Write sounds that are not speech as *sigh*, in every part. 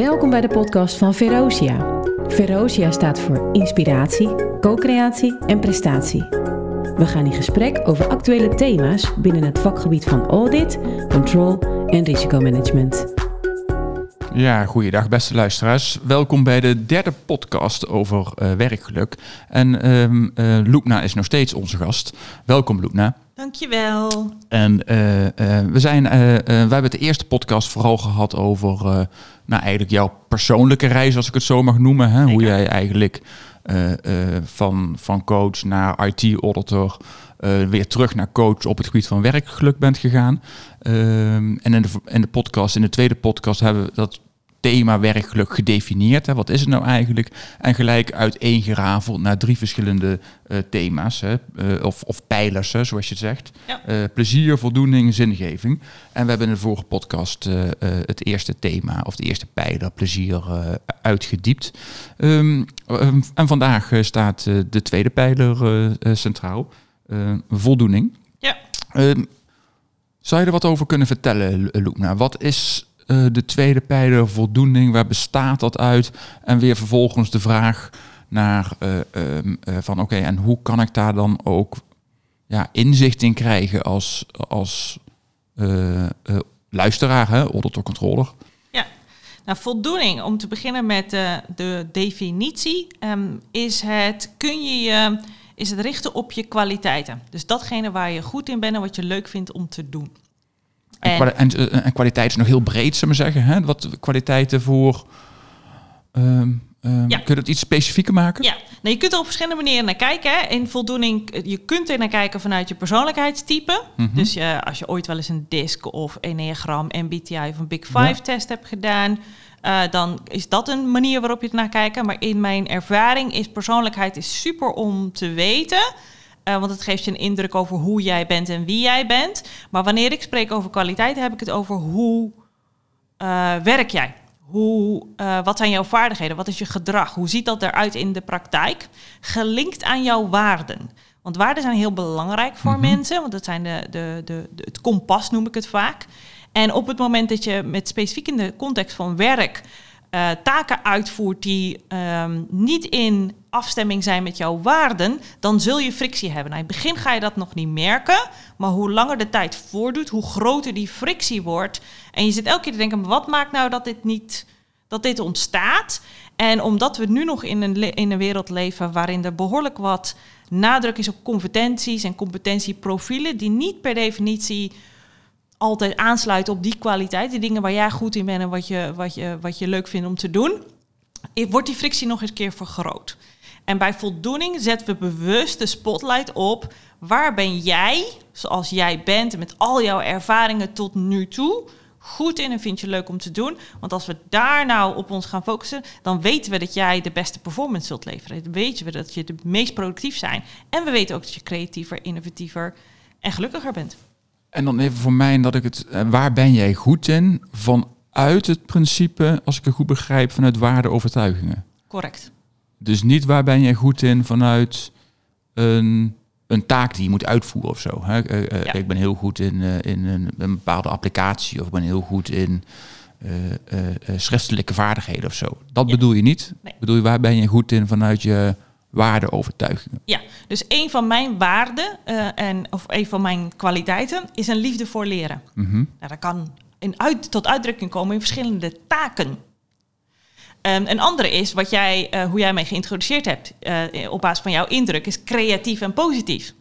Welkom bij de podcast van Verosia. Verosia staat voor inspiratie, co-creatie en prestatie. We gaan in gesprek over actuele thema's binnen het vakgebied van audit, control en risicomanagement. Ja, goeiedag beste luisteraars. Welkom bij de derde podcast over uh, werkgeluk. En um, Loepna is nog steeds onze gast. Welkom Loepna. Dankjewel. En uh, we, zijn, we hebben de eerste podcast vooral gehad over nou, eigenlijk jouw persoonlijke reis, als ik het zo mag noemen. Hè? Hoe jij eigenlijk van, van coach naar IT-auditor weer terug naar coach op het gebied van werkgeluk bent gegaan. Um, en in de, in de podcast, in de tweede podcast, hebben we dat thema werkgeluk gedefinieerd. Hè. Wat is het nou eigenlijk? En gelijk uiteengerafeld naar drie verschillende uh, thema's, hè. Uh, of, of pijlers, hè, zoals je het zegt. Ja. Uh, plezier, voldoening, zingeving. En we hebben in de vorige podcast het eerste thema, of de eerste pijler, plezier, uitgediept. Um, um, en vandaag staat de tweede pijler centraal, voldoening. Ja. Um, zou je er wat over kunnen vertellen, Loekna? Wat is uh, de tweede pijler voldoening, waar bestaat dat uit? En weer vervolgens de vraag naar uh, uh, van oké, en hoe kan ik daar dan ook ja, inzicht in krijgen als, als luisteraar, hè, auditor controller? Ja, nou voldoening, om te beginnen met de definitie, um, is het, kun je je is het richten op je kwaliteiten. Dus datgene waar je goed in bent en wat je leuk vindt om te doen. En, en, en, en, kwaliteit is nog heel breed, zullen we zeggen. Hè? Wat kwaliteiten voor. Um, um, ja. Kun je dat iets specifieker maken? Ja, nou, je kunt er op verschillende manieren naar kijken. Hè. In voldoening, je kunt er naar kijken vanuit je persoonlijkheidstype. Mm -hmm. Dus als je ooit wel eens een DISC of Enneagram, MBTI of een Big Five ja. test hebt gedaan, uh, dan is dat een manier waarop je het naar kijkt. Maar in mijn ervaring is persoonlijkheid is super om te weten. Uh, want het geeft je een indruk over hoe jij bent en wie jij bent. Maar wanneer ik spreek over kwaliteit, heb ik het over hoe uh, werk jij? Hoe, uh, wat zijn jouw vaardigheden? Wat is je gedrag? Hoe ziet dat eruit in de praktijk? Gelinkt aan jouw waarden. Want waarden zijn heel belangrijk voor mm -hmm. mensen, want dat zijn de, de, de, de, het kompas, noem ik het vaak. En op het moment dat je met specifiek in de context van werk uh, taken uitvoert die um, niet in afstemming zijn met jouw waarden, dan zul je frictie hebben. Nou, in het begin ga je dat nog niet merken, maar hoe langer de tijd voordoet, hoe groter die frictie wordt. En je zit elke keer te denken, wat maakt nou dat dit niet, dat dit ontstaat? En omdat we nu nog in een, in een wereld leven waarin er behoorlijk wat nadruk is op competenties en competentieprofielen, die niet per definitie altijd aansluiten op die kwaliteit, die dingen waar jij goed in bent en wat je, wat je, wat je leuk vindt om te doen, wordt die frictie nog eens keer vergroot. En bij voldoening zetten we bewust de spotlight op waar ben jij, zoals jij bent, met al jouw ervaringen tot nu toe, goed in en vind je leuk om te doen. Want als we daar nou op ons gaan focussen, dan weten we dat jij de beste performance zult leveren. Dan weten we dat je de meest productief zijn. En we weten ook dat je creatiever, innovatiever en gelukkiger bent. En dan even voor mij dat ik het, waar ben jij goed in? Vanuit het principe, als ik het goed begrijp, vanuit waardeovertuigingen. Correct. Dus niet waar ben jij goed in vanuit een, een taak die je moet uitvoeren of zo. Hè? Uh, ja. Ik ben heel goed in, in een, een, bepaalde applicatie of ik ben heel goed in uh, schriftelijke vaardigheden of zo. Dat ja. bedoel je niet. Nee. Bedoel je waar ben je goed in vanuit je waardeovertuigingen? Ja, dus een van mijn waarden en, of een van mijn kwaliteiten is een liefde voor leren. Mm -hmm. nou, dat kan in uit, tot uitdrukking komen in verschillende taken. Um, een andere is wat jij, uh, hoe jij mij geïntroduceerd hebt uh, op basis van jouw indruk, is creatief en positief.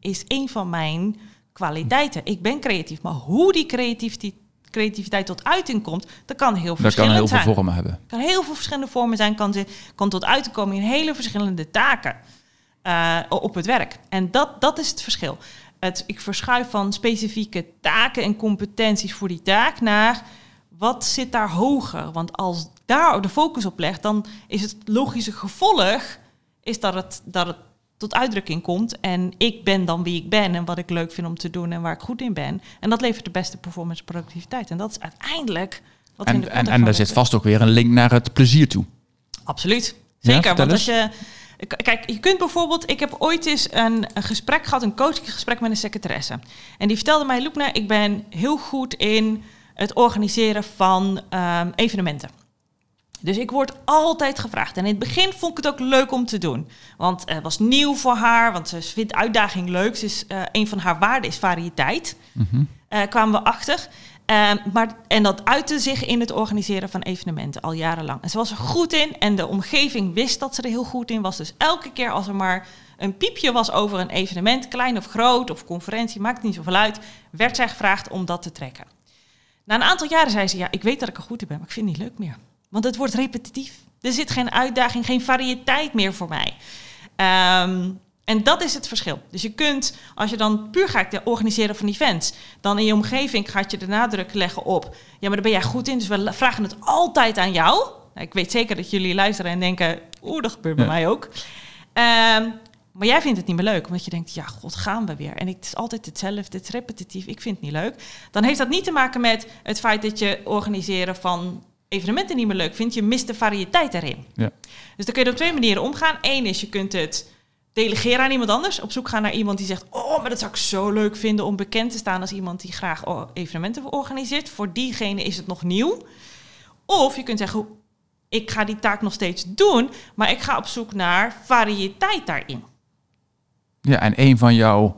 Is een van mijn kwaliteiten. Ik ben creatief, maar hoe die creativiteit, creativiteit tot uiting komt, dat kan heel verschillend zijn. Dat kan heel zijn. veel vormen hebben. kan heel veel verschillende vormen zijn, kan, kan tot uiting komen in hele verschillende taken uh, op het werk. En dat, dat is het verschil. Het, ik verschuif van specifieke taken en competenties voor die taak naar wat zit daar hoger? Want als daar de focus op legt, dan is het logische gevolg is dat het, dat het tot uitdrukking komt. En ik ben dan wie ik ben en wat ik leuk vind om te doen en waar ik goed in ben. En dat levert de beste performance en productiviteit. En dat is uiteindelijk wat en, in de En, en daar zit vast ook weer een link naar het plezier toe. Absoluut. Zeker. Ja, want als je. Kijk, je kunt bijvoorbeeld. Ik heb ooit eens een, een gesprek gehad, een coachinggesprek met een secretaresse. En die vertelde mij, Loepna, ik ben heel goed in het organiseren van um, evenementen. Dus ik word altijd gevraagd. En in het begin vond ik het ook leuk om te doen. Want het was nieuw voor haar, want ze vindt uitdaging leuk. Dus uh, een van haar waarden is variëteit. Mm kwamen we achter. Uh, maar, en dat uitte zich in het organiseren van evenementen al jarenlang. En ze was er goed in en de omgeving wist dat ze er heel goed in was. Dus elke keer als er maar een piepje was over een evenement, klein of groot of conferentie, maakt niet zoveel uit, werd zij gevraagd om dat te trekken. Na een aantal jaren zei ze: Ja, ik weet dat ik er goed in ben, maar ik vind het niet leuk meer. Want het wordt repetitief. Er zit geen uitdaging, geen variëteit meer voor mij. Um, en dat is het verschil. Dus je kunt, als je dan puur gaat organiseren van events, dan in je omgeving gaat je de nadruk leggen op, ja, maar daar ben jij goed in, dus we vragen het altijd aan jou. Nou, ik weet zeker dat jullie luisteren en denken, oeh, dat gebeurt bij mij ook. Um, maar jij vindt het niet meer leuk, omdat je denkt, ja, god, gaan we weer. En het is altijd hetzelfde, het is repetitief, ik vind het niet leuk. Dan heeft dat niet te maken met het feit dat je organiseren van evenementen niet meer leuk vindt. Je mist de variëteit erin. Ja. Dus dan kun je op twee manieren omgaan. Eén is, je kunt het delegeren aan iemand anders. Op zoek gaan naar iemand die zegt: Oh, maar dat zou ik zo leuk vinden om bekend te staan als iemand die graag evenementen organiseert. Voor diegene is het nog nieuw. Of je kunt zeggen: Ik ga die taak nog steeds doen, maar ik ga op zoek naar variëteit daarin. Ja, en een van jouw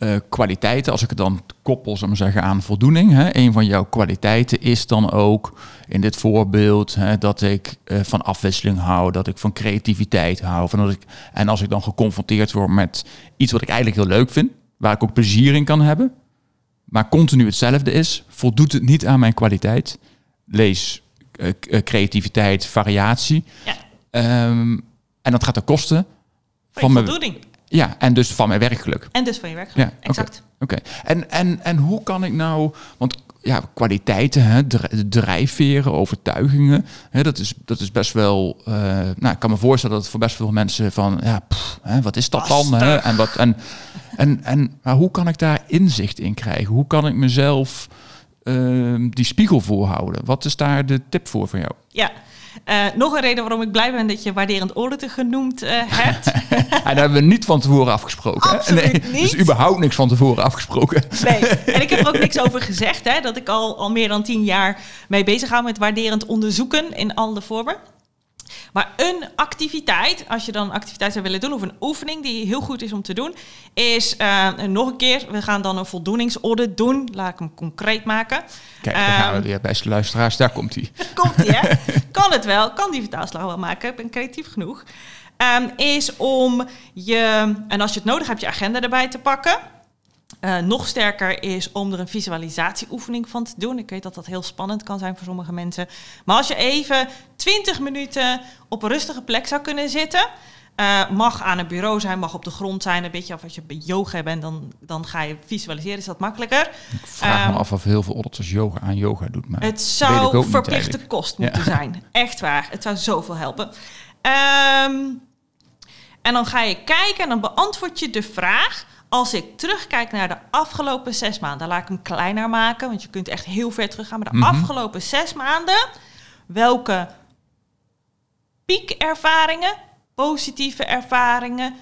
uh, kwaliteiten, als ik het dan koppel zou zeggen, aan voldoening. Hè, een van jouw kwaliteiten is dan ook in dit voorbeeld hè, dat ik uh, van afwisseling hou, dat ik van creativiteit hou. Van dat ik, en als ik dan geconfronteerd word met iets wat ik eigenlijk heel leuk vind, waar ik ook plezier in kan hebben, maar continu hetzelfde is, voldoet het niet aan mijn kwaliteit. Lees uh, creativiteit, variatie. Ja. Um, en dat gaat de kosten van, van mijn ja, en dus van mijn werkgeluk. En dus van je werkgeluk, ja, exact. Oké, en, en, en hoe kan ik nou... Want ja, kwaliteiten, hè, drijfveren, overtuigingen. Hè, dat, is, dat is best wel. Uh, nou, ik kan me voorstellen dat het voor best veel mensen van. Ja, pff, hè, wat is dat dan? Hè? En, wat, en, en, en maar hoe kan ik daar inzicht in krijgen? Hoe kan ik mezelf uh, die spiegel voorhouden? Wat is daar de tip voor van jou? Ja, uh, nog een reden waarom ik blij ben dat je waarderend auditor genoemd uh, hebt. *laughs* en daar hebben we niet van tevoren afgesproken. Absoluut nee, niet. Dus überhaupt niks van tevoren afgesproken. Nee, en ik heb er ook niks *laughs* over gezegd. Hè, dat ik al, al meer dan tien jaar mee bezig ga met waarderend onderzoeken in alle vormen. Maar een activiteit, als je dan een activiteit zou willen doen, of een oefening die heel goed is om te doen, is uh, nog een keer, we gaan dan een voldoeningsaudit doen. Laat ik hem concreet maken. Kijk, daar gaan we ehm, weer, beste luisteraars, daar komt hij. *laughs* komt hij, hè? *laughs* kan het wel, kan die vertaalslag wel maken, ik ben creatief genoeg. Um, is om je, en als je het nodig hebt, je agenda erbij te pakken. Uh, nog sterker is om er een visualisatieoefening van te doen. Ik weet dat dat heel spannend kan zijn voor sommige mensen. Maar als je even 20 minuten op een rustige plek zou kunnen zitten. Uh, mag aan een bureau zijn, mag op de grond zijn. Een beetje of als je bij yoga bent, dan, dan ga je visualiseren. Is dat makkelijker? Ik vraag me ehm, af of heel veel auditors yoga aan yoga doet. Maar het zou verplichte kost moeten zijn. Echt waar. Het zou zoveel helpen. Um, en dan ga je kijken en dan beantwoord je de vraag als ik terugkijk naar de afgelopen zes maanden, laat ik hem kleiner maken, want je kunt echt heel ver teruggaan. Maar de mhm. afgelopen zes maanden, welke piekervaringen, positieve ervaringen,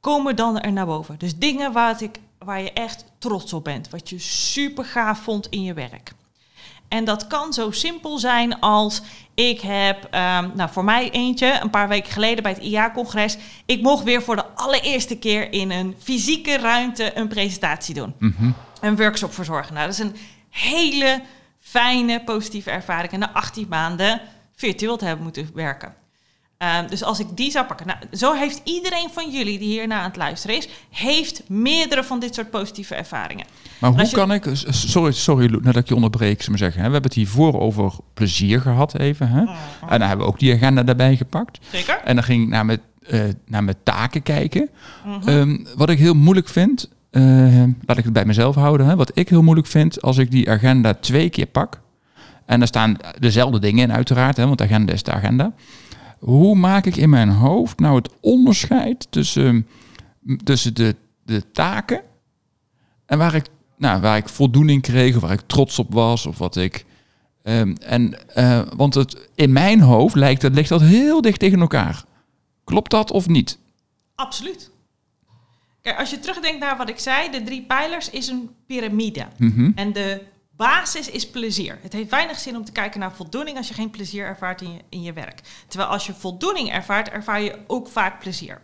komen dan er naar boven? Dus dingen waar, ik, waar je echt trots op bent, wat je super gaaf vond in je werk. En dat kan zo simpel zijn als ik heb, um, nou voor mij eentje, een paar weken geleden bij het IA-congres. Ik mocht weer voor de allereerste keer in een fysieke ruimte een presentatie doen. Mhm. Een workshop verzorgen. Nou, dat is een hele fijne, positieve ervaring. En na 18 maanden virtueel te hebben moeten werken. Ehm, dus als ik die zou pakken. Nou, zo heeft iedereen van jullie die hierna aan het luisteren is, heeft meerdere van dit soort positieve ervaringen. Maar hoe kan ik, sorry, sorry nadat ik je onderbreek, ze maar zeggen. Hè? We hebben het hiervoor over plezier gehad even. Hè? Mhm. En dan hebben we ook die agenda daarbij gepakt. Zeker. En dan ging ik naar mijn, uh, naar mijn taken kijken. Mhm. Ehm, wat ik heel moeilijk vind, uh, laat ik het bij mezelf houden. Hè? Wat ik heel moeilijk vind als ik die agenda twee keer pak. En daar staan dezelfde dingen in uiteraard, hè, want de agenda is de agenda. Hoe maak ik in mijn hoofd nou het onderscheid tussen, tussen de, de taken en waar ik, nou, waar ik voldoening kreeg, of waar ik trots op was, of wat ik. Um, en, uh, want het, in mijn hoofd lijkt het, ligt dat heel dicht tegen elkaar. Klopt dat of niet? Absoluut. Kijk, als je terugdenkt naar wat ik zei, de drie pijlers is een piramide. Mm -hmm. En de basis is plezier. Het heeft weinig zin om te kijken naar voldoening als je geen plezier ervaart in je, in je werk. Terwijl als je voldoening ervaart, ervaar je ook vaak plezier.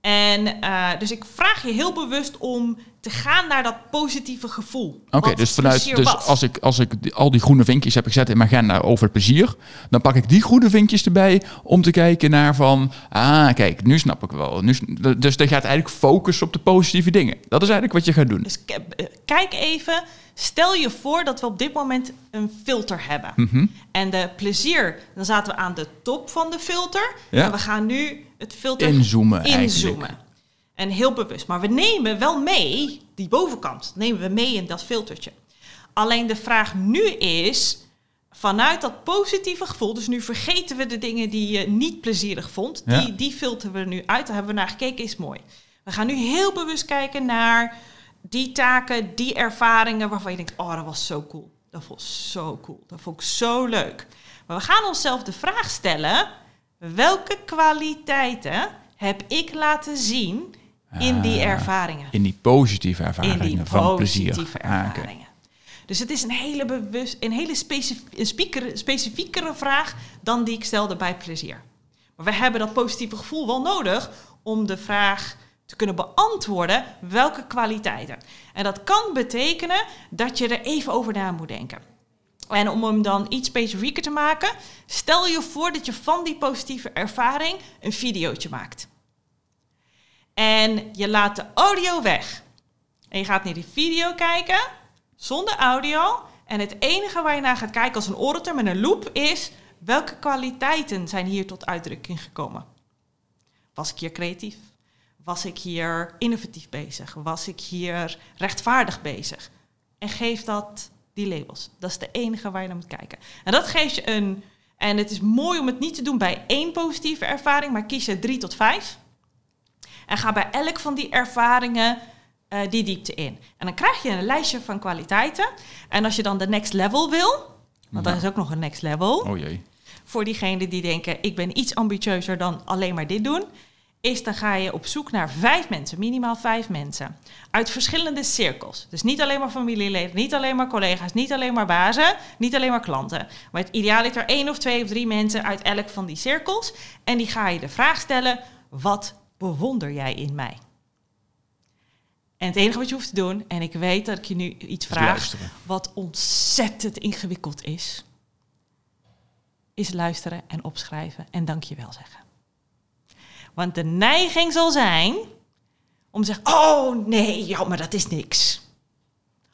En uh, dus ik vraag je heel bewust om te gaan naar dat positieve gevoel. Oké, dus vanuit dus als ik als ik al die groene vinkjes heb gezet in mijn agenda over plezier, dan pak ik die groene vinkjes erbij om te kijken naar van ah kijk, nu snap ik wel. Nu, dus dan gaat eigenlijk focussen op de positieve dingen. Dat is eigenlijk wat je gaat doen. Dus kijk even Stel je voor dat we op dit moment een filter hebben. Mhm. En de plezier, dan zaten we aan de top van de filter. En we gaan nu het filter inzoomen. inzoomen. En heel bewust. Maar we nemen wel mee, die bovenkant, nemen we mee in dat filtertje. Alleen de vraag nu is, vanuit dat positieve gevoel, dus nu vergeten we de dingen die je niet plezierig vond, die, die filteren we nu uit. Daar hebben we naar gekeken, is mooi. We gaan nu heel bewust kijken naar die taken, die ervaringen waarvan je denkt, oh, dat was zo cool. Dat ik zo cool. Dat vond ik zo leuk. Maar we gaan onszelf de vraag stellen, welke kwaliteiten heb ik laten zien in die ah, ervaringen? In die positieve ervaringen in die van positieve ah. Dus het is een hele, bewust, een hele specifiekere, specifiekere vraag dan die ik stelde bij plezier. Maar we hebben dat positieve gevoel wel nodig om de vraag te kunnen beantwoorden welke kwaliteiten. En dat kan betekenen dat je er even over na moet denken. En om hem dan iets specifieker te maken, stel je voor dat je van die positieve ervaring een videootje maakt. En je laat de audio weg. En je gaat naar die video kijken zonder audio. En het enige waar je naar gaat kijken als een auditor met een loop is welke kwaliteiten zijn hier tot uitdrukking gekomen. Was ik hier creatief? Was ik hier innovatief bezig? Was ik hier rechtvaardig bezig? En geef dat die labels. Dat is de enige waar je naar moet kijken. En dat geeft je een. En het is mooi om het niet te doen bij één positieve ervaring, maar kies je drie tot vijf. En ga bij elk van die ervaringen uh, die diepte in. En dan krijg je een lijstje van kwaliteiten. En als je dan de next level wil, want ja. dat is ook nog een next level. Oh jee. Voor diegenen die denken, ik ben iets ambitieuzer dan alleen maar dit doen is dan ga je op zoek naar vijf mensen, minimaal vijf mensen, uit verschillende cirkels. Dus niet alleen maar familieleden, niet alleen maar collega's, niet alleen maar bazen, niet alleen maar klanten. Maar het ideaal is er één of twee of drie mensen uit elk van die cirkels. En die ga je de vraag stellen, wat bewonder jij in mij? En het enige wat je hoeft te doen, en ik weet dat ik je nu iets vraag, wat ontzettend ingewikkeld is, is luisteren en opschrijven en dankjewel zeggen. Want de neiging zal zijn om te zeggen: Oh nee, ja, maar dat is niks.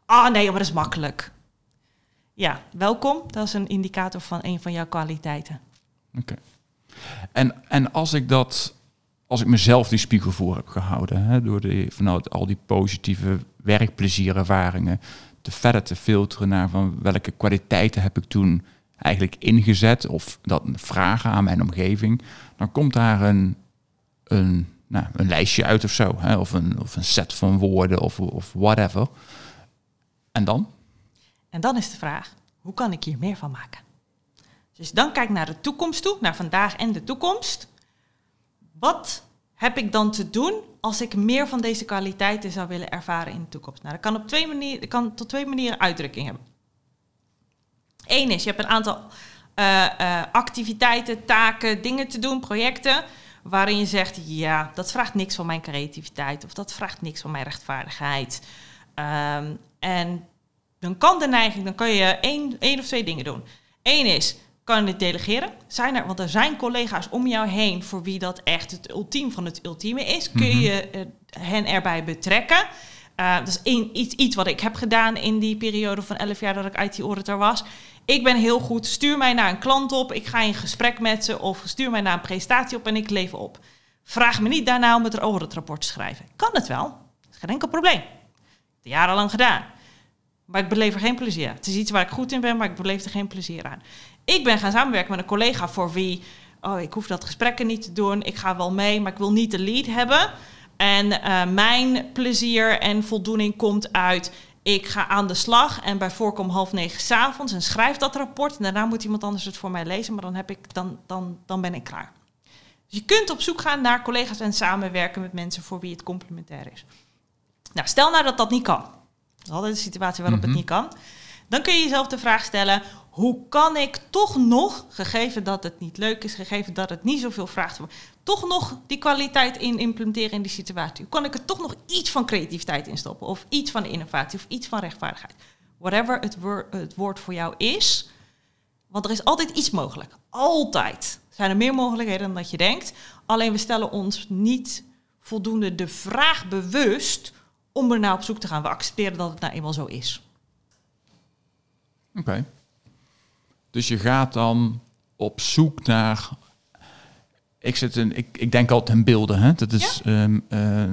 Ah oh, nee, maar dat is makkelijk. Ja, welkom. Dat is een indicator van een van jouw kwaliteiten. Oké. En, en als ik dat, als ik mezelf die spiegel voor heb gehouden, hè, door vanuit al die positieve werkplezierervaringen, te verder te filteren naar van welke kwaliteiten heb ik toen eigenlijk ingezet, of dat vragen aan mijn omgeving, dan komt daar een een, nou, een lijstje uit of zo. Hè? Of, een, of een set van woorden of, of whatever. En dan? En dan is de vraag, hoe kan ik hier meer van maken? Dus dan kijk naar de toekomst toe, naar vandaag en de toekomst. Wat heb ik dan te doen als ik meer van deze kwaliteiten zou willen ervaren in de toekomst? Nou, dat kan, op twee manieren, kan tot twee manieren uitdrukking hebben. Eén is, je hebt een aantal uh, uh, activiteiten, taken, dingen te doen, projecten waarin je zegt, ja, dat vraagt niks van mijn creativiteit of dat vraagt niks van mijn rechtvaardigheid. Um, en dan kan de neiging, dan kan je één, één of twee dingen doen. Eén is, kan je het delegeren? Zijn er, want er zijn collega's om jou heen voor wie dat echt het ultiem van het ultieme is. Kun mhm. je uh, hen erbij betrekken? Uh, dat is een, iets, iets wat ik heb gedaan in die periode van 11 jaar dat ik IT-auditor was. Ik ben heel goed, stuur mij naar een klant op, ik ga in gesprek met ze of stuur mij naar een presentatie op en ik lever op. Vraag me niet daarna om het rapport te schrijven. Kan het wel, is geen enkel probleem. Jarenlang gedaan. Maar ik beleef er geen plezier. Het is iets waar ik goed in ben, maar ik beleef er geen plezier aan. Ik ben gaan samenwerken met een collega voor wie, oh, ik hoef dat gesprekken niet te doen, ik ga wel mee, maar ik wil niet de lead hebben. En uh, mijn plezier en voldoening komt uit ik ga aan de slag en bij voorkom half negen s'avonds en schrijf dat rapport. En daarna moet iemand anders het voor mij lezen, maar dan, heb ik, dan, dan, dan ben ik klaar. Dus je kunt op zoek gaan naar collega's en samenwerken met mensen voor wie het complementair is. Nou, stel nou dat dat niet kan. Dat is altijd een situatie waarop het mhm. niet kan. Dan kun je jezelf de vraag stellen: hoe kan ik toch nog, gegeven dat het niet leuk is, gegeven dat het niet zoveel vraagt, toch nog die kwaliteit in implementeren in die situatie? Hoe kan ik er toch nog iets van creativiteit in stoppen? Of iets van innovatie of iets van rechtvaardigheid? Whatever het, woord voor jou is. Want er is altijd iets mogelijk. Altijd zijn er meer mogelijkheden dan dat je denkt. Alleen we stellen ons niet voldoende de vraag bewust om er naar op zoek te gaan. We accepteren dat het nou eenmaal zo is. Oké. Dus je gaat dan op zoek naar. Ik, zit in, ik, ik denk altijd in beelden. Hè? Dat is, ehm, eh, eh,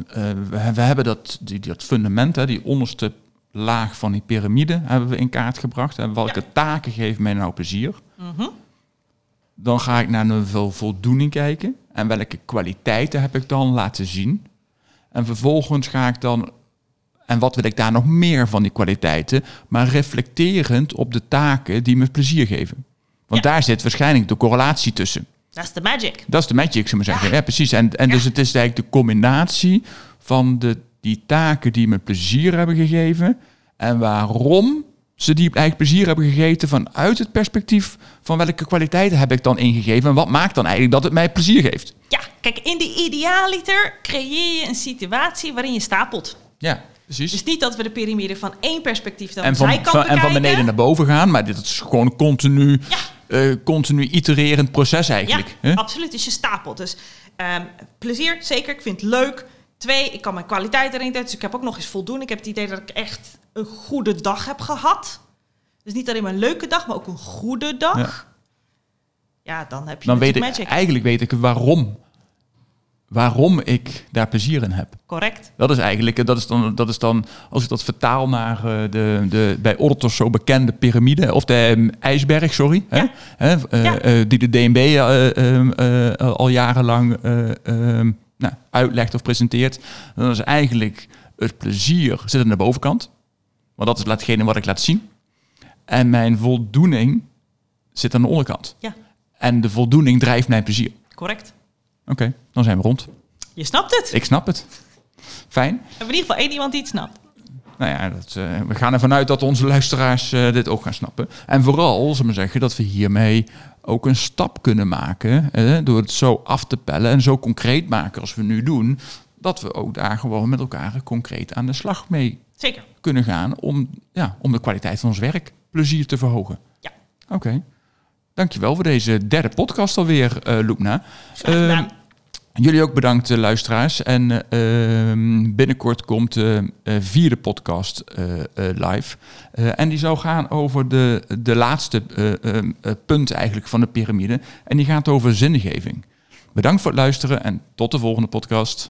we, we, hebben dat, die, dat fundament, hè, die onderste laag van die piramide, hebben we in kaart gebracht. En welke taken geven mij nou plezier? Mm Dan ga ik naar een voldoening kijken. En welke kwaliteiten heb ik dan laten zien? En vervolgens ga ik dan en wat wil ik daar nog meer van die kwaliteiten? Maar reflecterend op de taken die me plezier geven. Want daar zit waarschijnlijk de correlatie tussen. Dat is de magic. Dat is de magic, zou maar zeggen. Ja, precies. En, en dus het is eigenlijk de combinatie van de, die taken die me plezier hebben gegeven. En waarom ze die eigenlijk plezier hebben gegeten vanuit het perspectief van welke kwaliteiten heb ik dan ingegeven. En wat maakt dan eigenlijk dat het mij plezier geeft? Ja, kijk, in de idealiter creëer je een situatie waarin je stapelt. Ja. Precies. Dus niet dat we de piramide van één perspectief dan en van, van En van beneden naar boven gaan, maar dit is gewoon continu, ja. uh, continu itererend proces eigenlijk. Ja, absoluut. Dus je stapelt. Dus um, plezier, zeker. Ik vind het leuk. Twee, ik kan mijn kwaliteit erin zetten. Dus ik heb ook nog eens voldoen. Ik heb het idee dat ik echt een goede dag heb gehad. Dus niet alleen maar een leuke dag, maar ook een goede dag. Ja, ja dan heb je dan weet ik, Eigenlijk weet ik waarom waarom ik daar plezier in heb. Correct. Dat is eigenlijk, dat is dan, dat is dan als ik dat vertaal naar eh, de, de bij Ortos zo bekende piramide, of de um, ijsberg, sorry, ja. hè, uh, die de DNB uh, al jarenlang ehm, nou, uitlegt of presenteert. Dan is eigenlijk het plezier zit aan de bovenkant, want dat is hetgene wat ik laat zien. En mijn voldoening zit aan de onderkant. Ja. En de voldoening drijft mijn plezier. Correct. Oké, dan zijn we rond. Je snapt het. Ik snap het. Fijn. We hebben in ieder geval één iemand die het snapt. Nou ja, dat, uh, we gaan ervan uit dat onze luisteraars uh, dit ook gaan snappen. En vooral, zullen we zeggen, dat we hiermee ook een stap kunnen maken. Eh, door het zo af te pellen en zo concreet maken als we nu doen. Dat we ook daar gewoon met elkaar concreet aan de slag mee Zeker. kunnen gaan. Om, ja, om de kwaliteit van ons werk plezier te verhogen. Ja. Oké. Dankjewel voor deze derde podcast alweer, Loepna. Jullie ook bedankt, eh, luisteraars. En eh, ehm, binnenkort komt de eh, vierde podcast live. en die zal gaan over de, de laatste ehm, punt eigenlijk van de piramide. En die gaat over zingeving. Bedankt voor het luisteren en tot de volgende podcast.